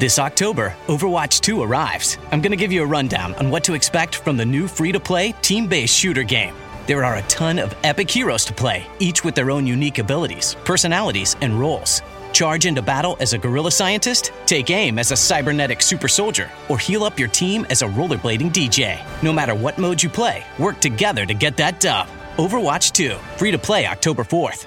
This October, Overwatch 2 arrives. I'm going to give you a rundown on what to expect from the new free to play, team based shooter game. There are a ton of epic heroes to play, each with their own unique abilities, personalities, and roles. Charge into battle as a guerrilla scientist, take aim as a cybernetic super soldier, or heal up your team as a rollerblading DJ. No matter what mode you play, work together to get that dub. Overwatch 2, free to play October 4th.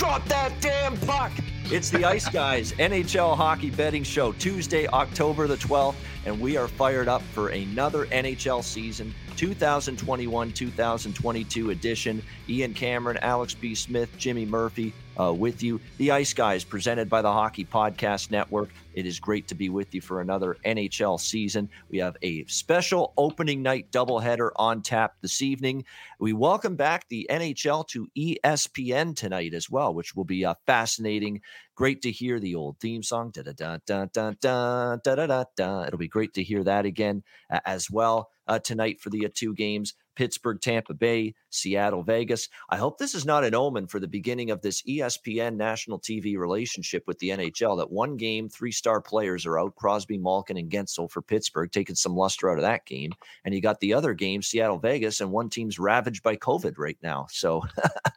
Drop that damn puck! It's the Ice Guys NHL hockey betting show, Tuesday, October the 12th, and we are fired up for another NHL season, 2021 2022 edition. Ian Cameron, Alex B. Smith, Jimmy Murphy uh, with you. The Ice Guys, presented by the Hockey Podcast Network. It is great to be with you for another NHL season. We have a special opening night doubleheader on tap this evening. We welcome back the NHL to ESPN tonight as well, which will be uh, fascinating. Great to hear the old theme song. Da da da da da da da da da. It'll be great to hear that again uh, as well uh, tonight for the uh, two games. Pittsburgh, Tampa Bay, Seattle, Vegas. I hope this is not an omen for the beginning of this ESPN national TV relationship with the NHL. That one game, three star players are out Crosby, Malkin, and Guentzel for Pittsburgh, taking some luster out of that game. And you got the other game, Seattle, Vegas, and one team's ravaged by COVID right now. So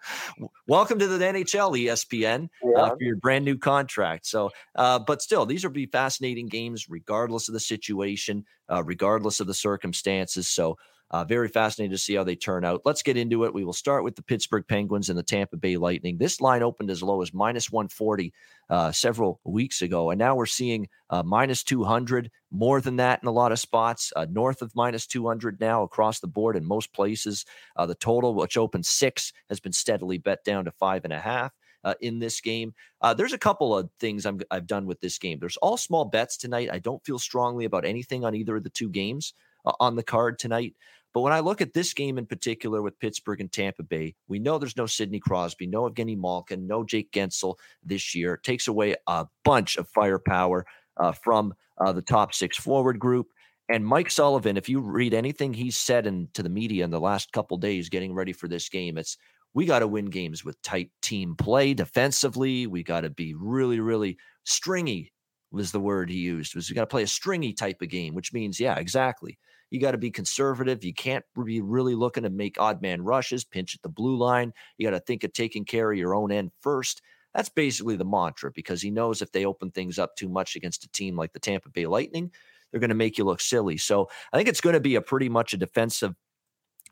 welcome to the NHL, ESPN, yeah. uh, for your brand new contract. So, uh, but still, these will be fascinating games regardless of the situation, uh, regardless of the circumstances. So, uh, very fascinating to see how they turn out. Let's get into it. We will start with the Pittsburgh Penguins and the Tampa Bay Lightning. This line opened as low as minus 140 uh, several weeks ago, and now we're seeing uh, minus 200, more than that in a lot of spots, uh, north of minus 200 now across the board in most places. Uh, the total, which opened six, has been steadily bet down to five and a half. Uh, in this game. Uh, there's a couple of things i have done with this game. There's all small bets tonight. I don't feel strongly about anything on either of the two games on the card tonight. But when I look at this game in particular with Pittsburgh and Tampa Bay, we know there's no Sidney Crosby, no Evgeny Malkin, no Jake Guentzel this year. It takes away a bunch of firepower uh, from uh, the top six forward group. And Mike Sullivan, if you read anything he's said in, to the media in the last couple days getting ready for this game, it's we got to win games with tight team play defensively. We got to be really, really stringy was the word he used was we got to play a stringy type of game, which means, yeah, exactly. You got to be conservative. You can't be really looking to make odd man rushes, pinch at the blue line. You got to think of taking care of your own end first. That's basically the mantra because he knows if they open things up too much against a team like the Tampa Bay Lightning, they're going to make you look silly. So I think it's going to be a pretty much a defensive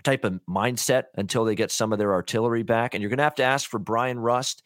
type of mindset until they get some of their artillery back. And you're going to have to ask for Bryan Rust,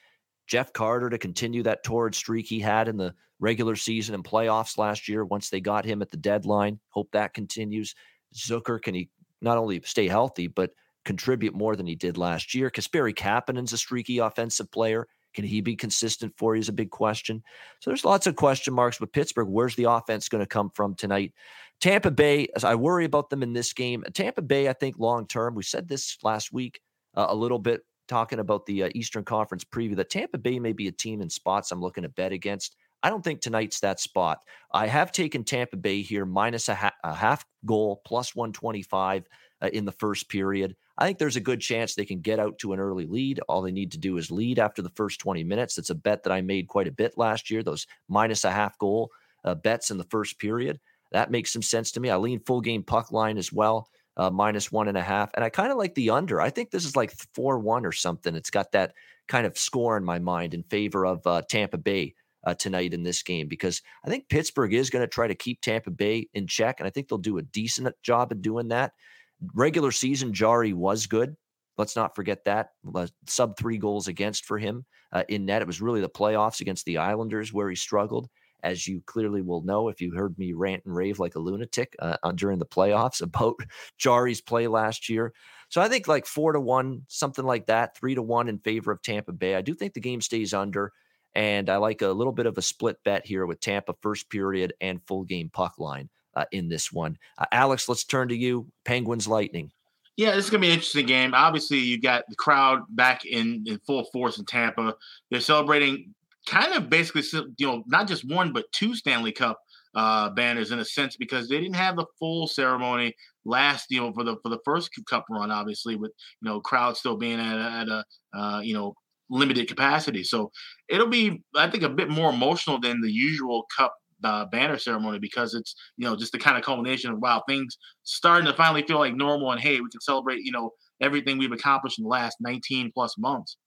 Jeff Carter to continue that torrid streak he had in the regular season and playoffs last year once they got him at the deadline. Hope that continues. Zucker, can he not only stay healthy, but contribute more than he did last year? Kasperi Kapanen's a streaky offensive player. Can he be consistent for you is a big question. So there's lots of question marks with Pittsburgh. Where's the offense going to come from tonight? Tampa Bay, as I worry about them in this game. Tampa Bay, I think long term, we said this last week uh, a little bit talking about the uh, Eastern Conference preview that Tampa Bay may be a team in spots I'm looking to bet against. I don't think tonight's that spot. I have taken Tampa Bay here minus a, ha- a half goal plus 125 uh, in the first period. I think there's a good chance they can get out to an early lead. All they need to do is lead after the first 20 minutes. It's a bet that I made quite a bit last year, those minus a half goal uh, bets in the first period. That makes some sense to me. I lean full game puck line as well, uh, minus one and a half. And I kind of like the under. I think this is like 4 1 or something. It's got that kind of score in my mind in favor of uh, Tampa Bay uh, tonight in this game because I think Pittsburgh is going to try to keep Tampa Bay in check, and I think they'll do a decent job of doing that. Regular season, Jarry was good. Let's not forget that sub three goals against for him uh, in net. It was really the playoffs against the Islanders where he struggled, as you clearly will know if you heard me rant and rave like a lunatic uh, during the playoffs about Jarry's play last year. So I think like four to one, something like that, three to one in favor of Tampa Bay. I do think the game stays under. And I like a little bit of a split bet here with Tampa first period and full game puck line uh, in this one. Uh, Alex, let's turn to you. Penguins Lightning. Yeah, this is gonna be an interesting game. Obviously, you got the crowd back in in full force in Tampa. They're celebrating kind of basically, you know, not just one but two Stanley Cup uh, banners in a sense because they didn't have the full ceremony last, you know, for the for the first Cup run. Obviously, with you know crowds still being at a, at a uh, you know limited capacity. So it'll be, I think, a bit more emotional than the usual Cup uh, banner ceremony because it's you know just the kind of culmination of wow things starting to finally feel like normal and hey we can celebrate you know everything we've accomplished in the last 19 plus months.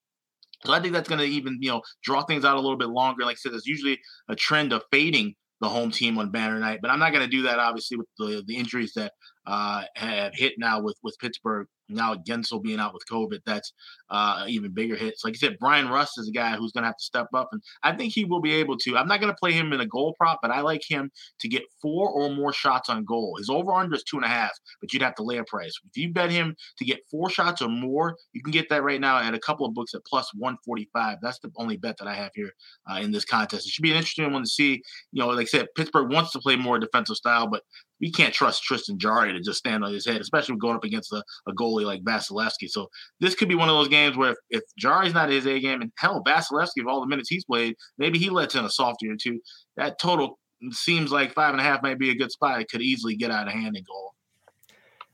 So I think that's going to even you know draw things out a little bit longer. Like I said, there's usually a trend of fading the home team on banner night, but I'm not going to do that obviously with the the injuries that uh, have hit now with with Pittsburgh now Guentzel being out with COVID, that's uh, even bigger hits. Like I said, Bryan Rust is a guy who's going to have to step up, and I think he will be able to. I'm not going to play him in a goal prop, but I like him to get four or more shots on goal. His over under is two and a half, but you'd have to lay a price. If you bet him to get four shots or more, you can get that right now at a couple of books at plus 145. That's the only bet that I have here uh, in this contest. It should be an interesting one to see. You know, like I said, Pittsburgh wants to play more defensive style, but we can't trust Tristan Jarry to just stand on his head, especially going up against a, a goalie like Vasilevskiy. So this could be one of those games where if, if Jarry's not his A game, and hell, Vasilevskiy, of all the minutes he's played, maybe he lets in a softy or two. That total seems like five and a half might be a good spot. It could easily get out of hand and goal.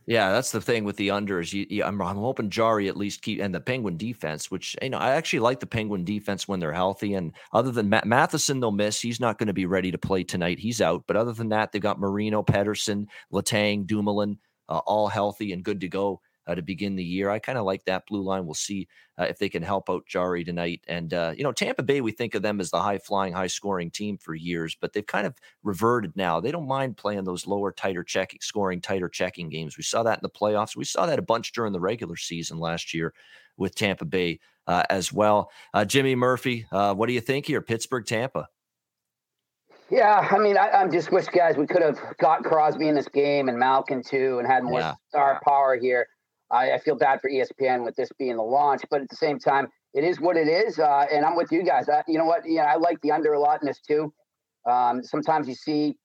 Yeah, that's the thing with the unders. You, you, I'm, I'm, hoping Jarry at least keep and the Penguin defense, which you know I actually like the Penguin defense when they're healthy. And other than Matt, Matheson, they'll miss. He's not going to be ready to play tonight. He's out. But other than that, they've got Marino, Pettersson, Letang, Dumoulin, uh, all healthy and good to go uh, to begin the year. I kind of like that blue line. We'll see uh, if they can help out Jarry tonight. And, uh, you know, Tampa Bay, we think of them as the high flying, high scoring team for years, but they've kind of reverted now. They don't mind playing those lower, tighter checking, scoring, tighter checking games. We saw that in the playoffs. We saw that a bunch during the regular season last year with Tampa Bay uh, as well. Uh, Jimmy Murphy, uh, what do you think here? Pittsburgh, Tampa. Yeah, I mean, I, am just wish guys we could have got Crosby in this game and Malkin too, and had more yeah. star power here. I, I, feel bad for ESPN with this being the launch, but at the same time, it is what it is. Uh, and I'm with you guys. I, you know what? Yeah, I like the under a lot in this too. Um, sometimes you see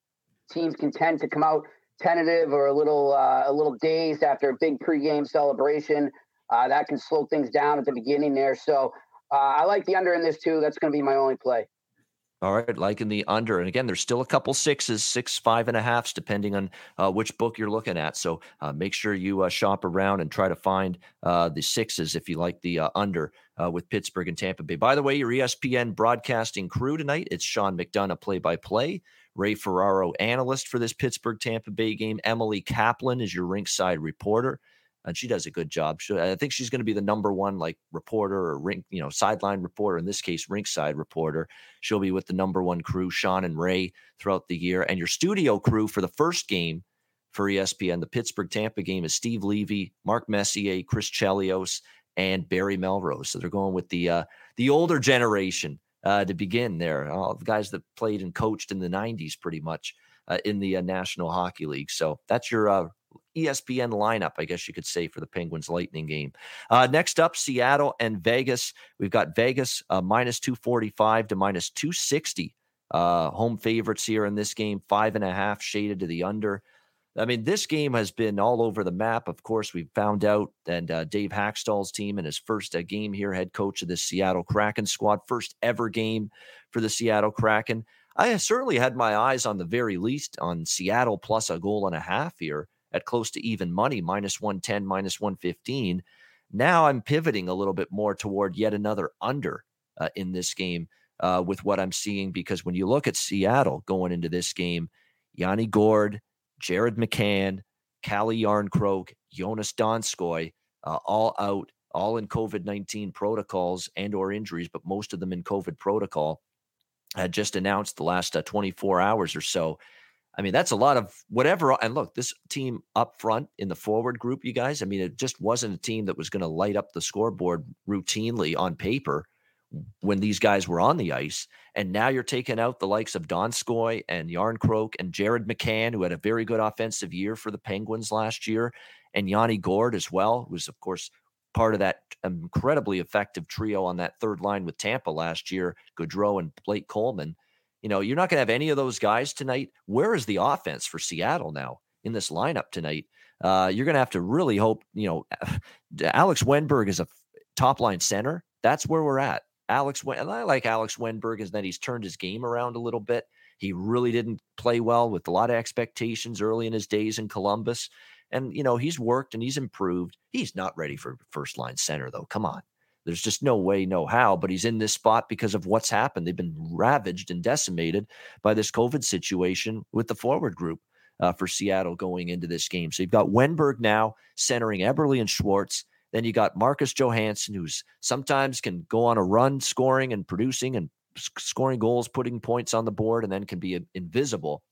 teams can tend to come out tentative or a little uh, a little dazed after a big pregame celebration. Uh, that can slow things down at the beginning there. So uh, I like the under in this too. That's going to be my only play. All right, like in the under. And again, there's still a couple sixes, six, five and a halfs, depending on uh, which book you're looking at. So uh, make sure you uh, shop around and try to find uh, the sixes if you like the uh, under uh, with Pittsburgh and Tampa Bay. By the way, your ESPN broadcasting crew tonight, it's Sean McDonough, play by play. Ray Ferraro, analyst for this Pittsburgh Tampa Bay game. Emily Kaplan is your rinkside reporter and she does a good job. She, I think she's going to be the number one like reporter or rink, you know, sideline reporter. In this case, rinkside reporter. She'll be with the number one crew, Sean and Ray, throughout the year. And your studio crew for the first game for ESPN, the Pittsburgh Tampa game, is Steve Levy, Mark Messier, Chris Chelios, and Barry Melrose. So they're going with the uh, the older generation uh, to begin there. All the guys that played and coached in the '90s, pretty much. Uh, in the uh, National Hockey League. So that's your uh, ESPN lineup, I guess you could say, for the Penguins Lightning game. Uh, next up, Seattle and Vegas. We've got Vegas uh, minus 245 to minus 260. Uh, home favorites here in this game, five and a half shaded to the under. I mean, this game has been all over the map. Of course, we found out, and uh, Dave Hakstol's team in his first uh, game here, head coach of the Seattle Kraken squad, first ever game for the Seattle Kraken. I certainly had my eyes on the very least on Seattle plus a goal and a half here at close to even money, minus 110, minus 115. Now I'm pivoting a little bit more toward yet another under uh, in this game uh, with what I'm seeing. Because when you look at Seattle going into this game, Yanni Gourde, Jared McCann, Calle Jarnkrok, Joonas Donskoi, uh, all out all in COVID 19 protocols and or injuries, but most of them in COVID protocol, had just announced the last uh, 24 hours or so. I mean, that's a lot of whatever. And look, this team up front in the forward group, you guys, I mean, it just wasn't a team that was going to light up the scoreboard routinely on paper when these guys were on the ice. And now you're taking out the likes of Donskoi and Jarnkrok and Jared McCann, who had a very good offensive year for the Penguins last year, and Yanni Gourde as well, who was, of course, part of that incredibly effective trio on that third line with Tampa last year, Goodrow and Blake Coleman. You know, you're not going to have any of those guys tonight. Where is the offense for Seattle now in this lineup tonight? Uh, you're going to have to really hope, you know, Alex Wennberg is a top line center. That's where we're at. Alex, and I like Alex Wennberg is that he's turned his game around a little bit. He really didn't play well with a lot of expectations early in his days in Columbus. And, you know, he's worked and he's improved. He's not ready for first line center, though. Come on. There's just no way, no how. But he's in this spot because of what's happened. They've been ravaged and decimated by this COVID situation with the forward group uh, for Seattle going into this game. So you've got Wennberg now centering Eberle and Schwartz. Then you got Marcus Johansson, who's sometimes can go on a run scoring and producing and scoring goals, putting points on the board, and then can be invisible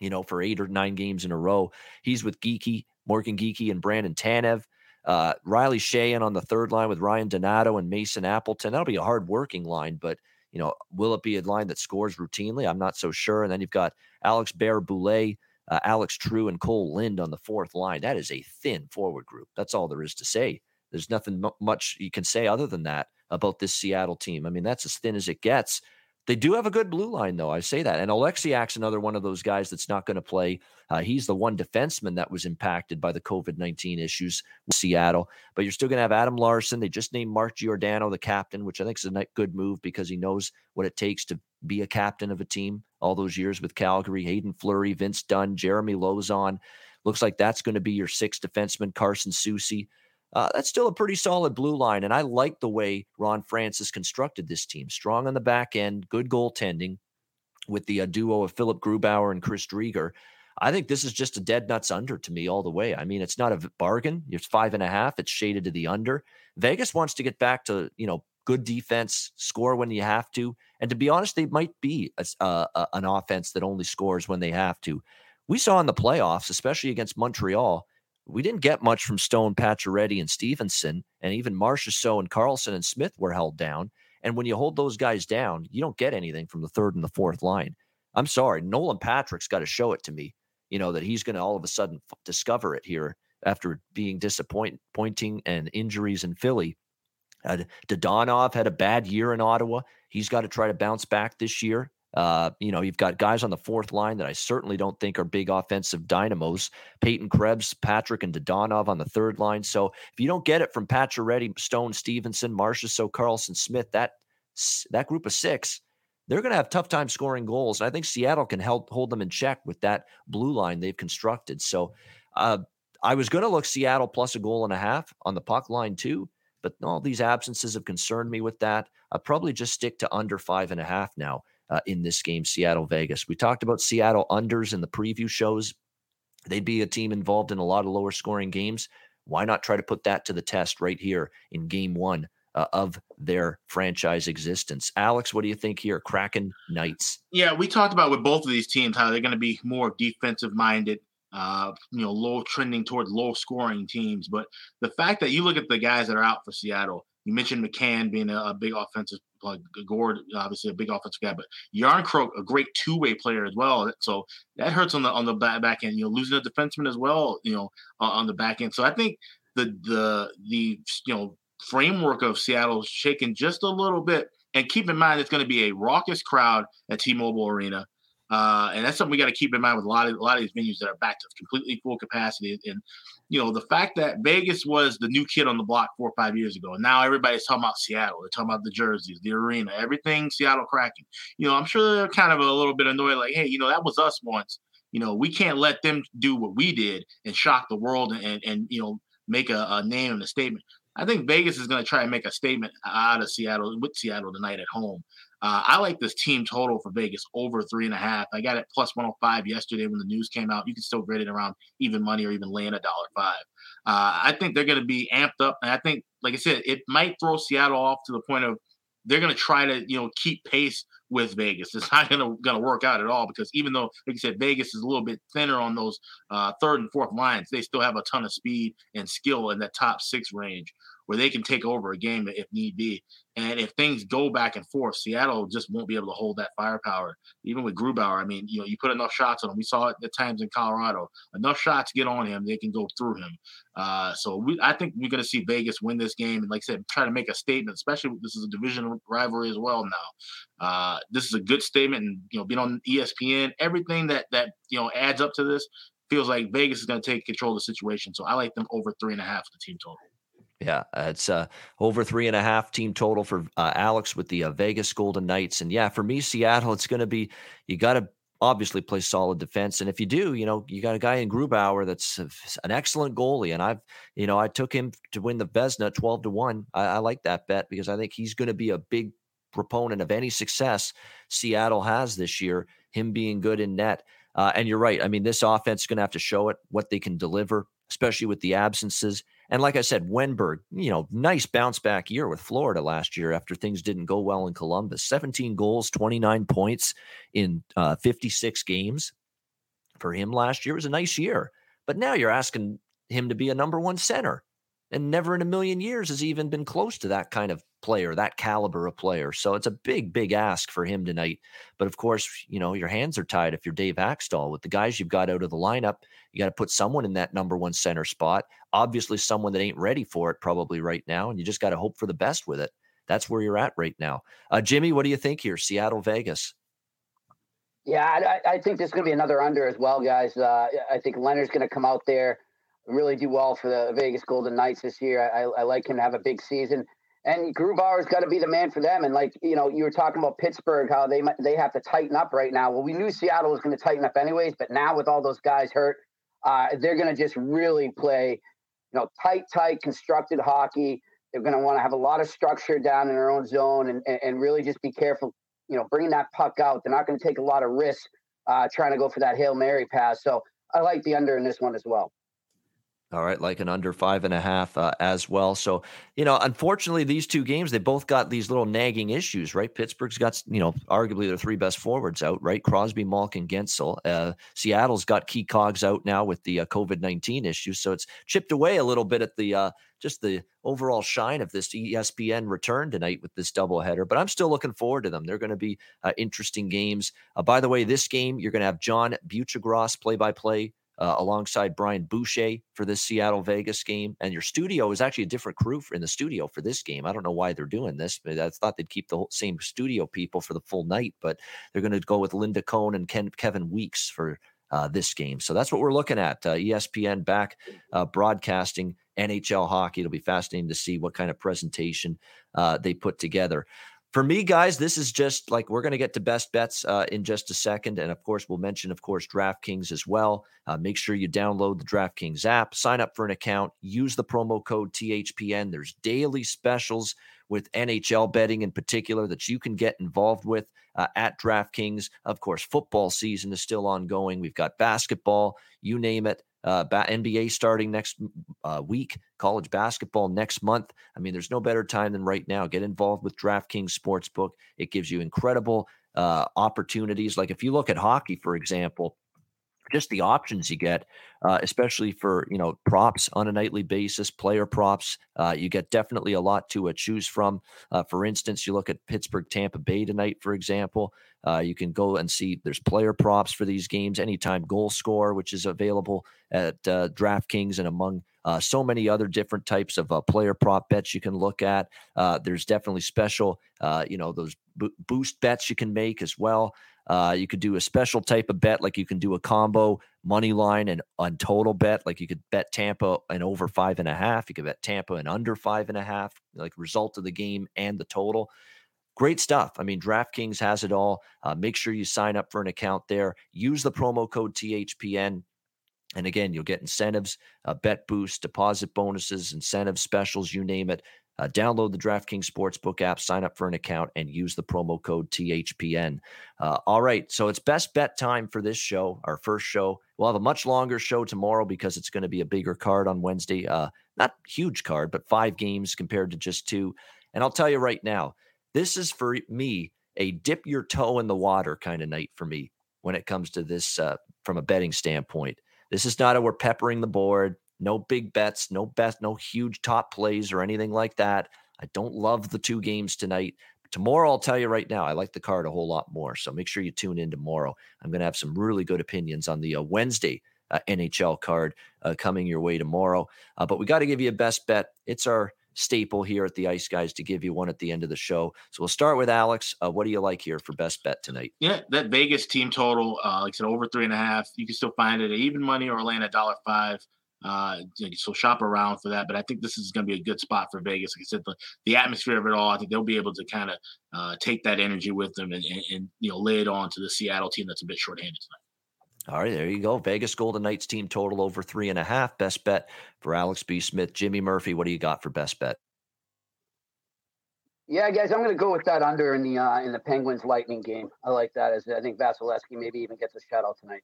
you know, for eight or nine games in a row. He's with Geekie, Morgan Geekie, and Brandon Tanev. Uh, Riley Sheahan on the third line with Ryan Donato and Mason Appleton. That'll be a hard working line, but you know, will it be a line that scores routinely? I'm not so sure. And then you've got Alex Barré-Boulet, uh, Alex True, and Kole Lind on the fourth line. That is a thin forward group. That's all there is to say. There's nothing m- much you can say other than that about this Seattle team. I mean, that's as thin as it gets. They do have a good blue line, though. I say that. And Oleksiak's another one of those guys that's not going to play. Uh, he's the one defenseman that was impacted by the COVID 19 issues with Seattle. But you're still going to have Adam Larsson. They just named Mark Giordano the captain, which I think is a good move because he knows what it takes to be a captain of a team all those years with Calgary. Haydn Fleury, Vince Dunn, Jeremy Lauzon. Looks like that's going to be your sixth defenseman, Carson Soucy uh, that's still a pretty solid blue line. And I like the way Ron Francis constructed this team. Strong on the back end, good goaltending with the uh, duo of Philipp Grubauer and Chris Driedger. I think this is just a dead nuts under to me all the way. I mean, it's not a bargain. It's five and a half. It's shaded to the under. Vegas wants to get back to, you know, good defense, score when you have to. And to be honest, they might be a, a, an offense that only scores when they have to. We saw in the playoffs, especially against Montreal, we didn't get much from Stone, Pacioretty, and Stephenson, and even Marchessault and Karlsson and Smith were held down. And when you hold those guys down, you don't get anything from the third and the fourth line. I'm sorry, Nolan Patrick's got to show it to me, you know, that he's going to all of a sudden f- discover it here after being disappointing and injuries in Philly. Uh, Dadonov had a bad year in Ottawa. He's got to try to bounce back this year. Uh, you know, you've got guys on the fourth line that I certainly don't think are big offensive dynamos. Peyton Krebs, Patrick, and Dadonov on the third line. So if you don't get it from Pacioretty, Stone, Stephenson, so Karlsson, Smith, that that group of six, they're going to have tough time scoring goals. And I think Seattle can help hold them in check with that blue line they've constructed. So uh, I was going to look Seattle plus a goal and a half on the puck line too, but all these absences have concerned me with that. I'll probably just stick to under five and a half now uh, in this game, Seattle Vegas. We talked about Seattle unders in the preview shows. They'd be a team involved in a lot of lower scoring games. Why not try to put that to the test right here in game one uh, of their franchise existence? Alex, what do you think here? Kraken Knights. Yeah, we talked about with both of these teams how they're going to be more defensive minded, uh, you know, low trending toward low scoring teams. But the fact that you look at the guys that are out for Seattle, you mentioned McCann being a, a big offensive like Gourde, obviously a big offensive guy, but Jarnkrok, a great two way player as well. So that hurts on the on the back, end. You know, losing a defenseman as well. You know, on the back end. So I think the the the you know framework of Seattle shaking just a little bit. And keep in mind, it's going to be a raucous crowd at T-Mobile Arena. Uh, and that's something we got to keep in mind with a lot of a lot of these venues that are back to completely full capacity. And you know, the fact that Vegas was the new kid on the block four or five years ago, and now everybody's talking about Seattle. They're talking about the jerseys, the arena, everything Seattle Kraken. You know, I'm sure they're kind of a little bit annoyed, like, hey, you know, that was us once. You know, we can't let them do what we did and shock the world and and, you know make a, a name and a statement. I think Vegas is going to try and make a statement out of Seattle with Seattle tonight at home. Uh, I like this team total for Vegas over three and a half. I got it plus 105 yesterday when the news came out. You can still grade it around even money or even laying a dollar five. Uh, I think they're going to be amped up. And I think, like I said, it might throw Seattle off to the point of they're going to try to, you know, keep pace with Vegas. It's not going to going to work out at all because even though, like I said, Vegas is a little bit thinner on those uh, third and fourth lines, they still have a ton of speed and skill in that top six range where they can take over a game if need be. And if things go back and forth, Seattle just won't be able to hold that firepower. Even with Grubauer, I mean, you know, you put enough shots on him. We saw it at times in Colorado. Enough shots get on him, they can go through him. Uh, so we, I think we're going to see Vegas win this game, and like I said, try to make a statement. Especially this is a division rivalry as well now. Uh, this is a good statement, and you know, being on ESPN, everything that that you know adds up to this feels like Vegas is going to take control of the situation. So I like them over three and a half the team total. Yeah, it's uh, over three and a half team total for uh, Alex with the uh, Vegas Golden Knights. And yeah, for me, Seattle, it's going to be, you got to obviously play solid defense. And if you do, you know, you got a guy in Grubauer that's an excellent goalie. And I've, you know, I took him to win the Vezina 12 to 1. I, I like that bet because I think he's going to be a big proponent of any success Seattle has this year, him being good in net. Uh, and you're right. I mean, this offense is going to have to show it what they can deliver, especially with the absences. And like I said, Wennberg, you know, nice bounce back year with Florida last year after things didn't go well in Columbus. 17 goals, 29 points in uh, 56 games for him last year it was a nice year. But now you're asking him to be a number one center. And never in a million years has he even been close to that kind of player, that caliber of player. So it's a big, big ask for him tonight. But of course, you know, your hands are tied if you're Dave Hakstol with the guys you've got out of the lineup. You got to put someone in that number one center spot. Obviously, someone that ain't ready for it probably right now. And you just got to hope for the best with it. That's where you're at right now. Uh, Jimmy, what do you think here? Seattle, Vegas. Yeah, I, I think this is going to be another under as well, guys. Uh, I think Leonard's going to come out there, really do well for the Vegas Golden Knights this year. I, I like him to have a big season and Grubauer's got to be the man for them. And like you know, you were talking about Pittsburgh, how they they have to tighten up right now. Well, we knew Seattle was going to tighten up anyways, but now with all those guys hurt, uh, they're going to just really play, you know, tight, tight, constructed hockey. They're going to want to have a lot of structure down in their own zone and, and, and really just be careful, you know, bringing that puck out. They're not going to take a lot of risks uh, trying to go for that hail mary pass. So I like the under in this one as well. All right, like an under five and a half uh, as well. So, you know, unfortunately, these two games, they both got these little nagging issues, right? Pittsburgh's got, you know, arguably their three best forwards out, right? Crosby, Malkin, Guentzel. Uh, Seattle's got key cogs out now with the uh, COVID 19 issues. So it's chipped away a little bit at the, uh, just the overall shine of this ESPN return tonight with this doubleheader. But I'm still looking forward to them. They're going to be uh, interesting games. Uh, by the way, this game, you're going to have John Buccigross play by play uh, alongside Brian Boucher for this Seattle Vegas game. And your studio is actually a different crew for, in the studio for this game. I don't know why they're doing this, I thought they'd keep the whole, same studio people for the full night. But they're going to go with Linda Cohn and Ken, Kevin Weeks for uh, this game. So that's what we're looking at. Uh, ESPN back uh, broadcasting NHL hockey. It'll be fascinating to see what kind of presentation uh, they put together for me, guys, this is just like we're going to get to best bets uh, in just a second. And of course, we'll mention, of course, DraftKings as well. Uh, make sure you download the DraftKings app, sign up for an account, use the promo code THPN. There's daily specials with NHL betting in particular that you can get involved with uh, at DraftKings. Of course, football season is still ongoing. We've got basketball, you name it uh, NBA starting next uh, week, college basketball next month. I mean, there's no better time than right now. Get involved with DraftKings Sportsbook. It gives you incredible uh, opportunities. Like if you look at hockey, for example, just the options you get, uh, especially for you know props on a nightly basis, player props. Uh, you get definitely a lot to uh, choose from. Uh, for instance, you look at Pittsburgh Tampa Bay tonight, for example. Uh, you can go and see there's player props for these games, anytime goal score, which is available at uh, DraftKings and among so many other different types of player prop bets you can look at. there's definitely special, you know, those bo- boost bets you can make as well. Uh, you could do a special type of bet, like you can do a combo money line and on total bet, like you could bet Tampa and over five and a half. You could bet Tampa and under five and a half, like result of the game and the total. Great stuff. I mean, DraftKings has it all. Uh, make sure you sign up for an account there. Use the promo code THPN. And again, you'll get incentives, uh, bet boost, deposit bonuses, incentive specials, you name it. Uh, download the DraftKings Sportsbook app, sign up for an account, and use the promo code THPN. Uh, all right, so it's best bet time for this show, our first show. We'll have a much longer show tomorrow because it's going to be a bigger card on Wednesday. Uh, not huge card, but five games compared to just two. And I'll tell you right now, this is for me a dip your toe in the water kind of night for me when it comes to this uh, from a betting standpoint. This is not a we're peppering the board. No big bets, no bet, no huge top plays or anything like that. I don't love the two games tonight. Tomorrow, I'll tell you right now, I like the card a whole lot more. So make sure you tune in tomorrow. I'm going to have some really good opinions on the uh, Wednesday uh, NHL card uh, coming your way tomorrow. Uh, but we got to give you a best bet. It's our staple here at the Ice Guys to give you one at the end of the show. So we'll start with Alex. Uh, what do you like here for best bet tonight? Yeah, that Vegas team total, uh, like I said, over three and a half. You can still find it at even money or land at dollar five. Uh, so shop around for that. But I think this is going to be a good spot for Vegas. Like I said, the, the atmosphere of it all, I think they'll be able to kind of uh, take that energy with them and, and, and, you know lay it on to the Seattle team that's a bit shorthanded tonight. All right, there you go. Vegas Golden Knights team total over three and a half. Best bet for Alex B. Smith. Jimmy Murphy, what do you got for best bet? Yeah, guys, I'm going to go with that under in the uh, in the Penguins Lightning game. I like that. As I think Vasilevskiy maybe even gets a shutout tonight.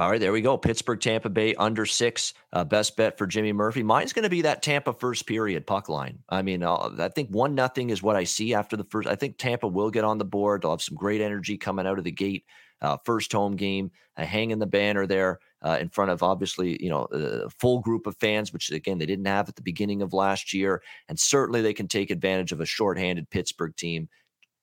All right, there we go. Pittsburgh, Tampa Bay under six. Uh, best bet for Jimmy Murphy. Mine's going to be that Tampa first period puck line. I mean, uh, I think one nothing is what I see after the first. I think Tampa will get on the board. They'll have some great energy coming out of the gate. Uh, first home game, uh, hanging the banner there uh, in front of obviously you know a full group of fans, which again they didn't have at the beginning of last year, and certainly they can take advantage of a shorthanded Pittsburgh team,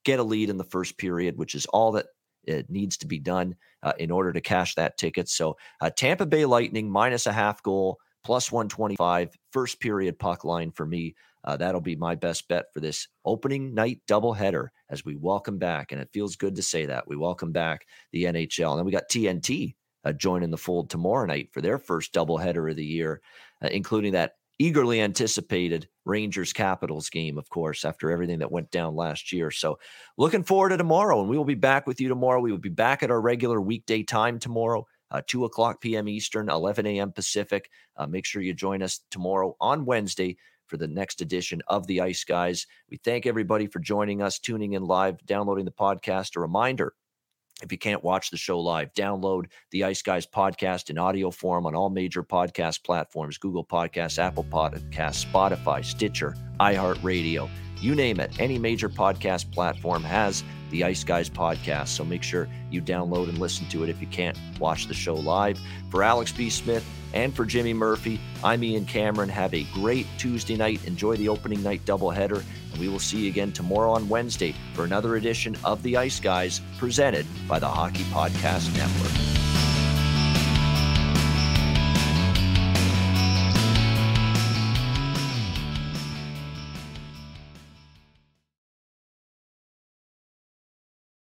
get a lead in the first period, which is all that it needs to be done uh, in order to cash that ticket. So uh, Tampa Bay Lightning minus a half goal, plus 125, first period puck line for me. Uh, that'll be my best bet for this opening night doubleheader as we welcome back. And it feels good to say that. We welcome back the NHL. And then we got TNT uh, joining the fold tomorrow night for their first doubleheader of the year, uh, including that eagerly anticipated Rangers Capitals game, of course, after everything that went down last year. So, looking forward to tomorrow, and we will be back with you tomorrow. We will be back at our regular weekday time tomorrow, uh, 2 o'clock p.m. Eastern, 11 a.m. Pacific. Uh, make sure you join us tomorrow on Wednesday for the next edition of the Ice Guys. We thank everybody for joining us, tuning in live, downloading the podcast. A reminder if you can't watch the show live, download the Ice Guys podcast in audio form on all major podcast platforms Google Podcasts, Apple Podcasts, Spotify, Stitcher, iHeartRadio. You name it. Any major podcast platform has the Ice Guys podcast. So make sure you download and listen to it if you can't watch the show live. For Alex B. Smith and for Jimmy Murphy, I'm Ian Cameron. Have a great Tuesday night. Enjoy the opening night doubleheader. And we will see you again tomorrow on Wednesday for another edition of the Ice Guys presented by the Hockey Podcast Network.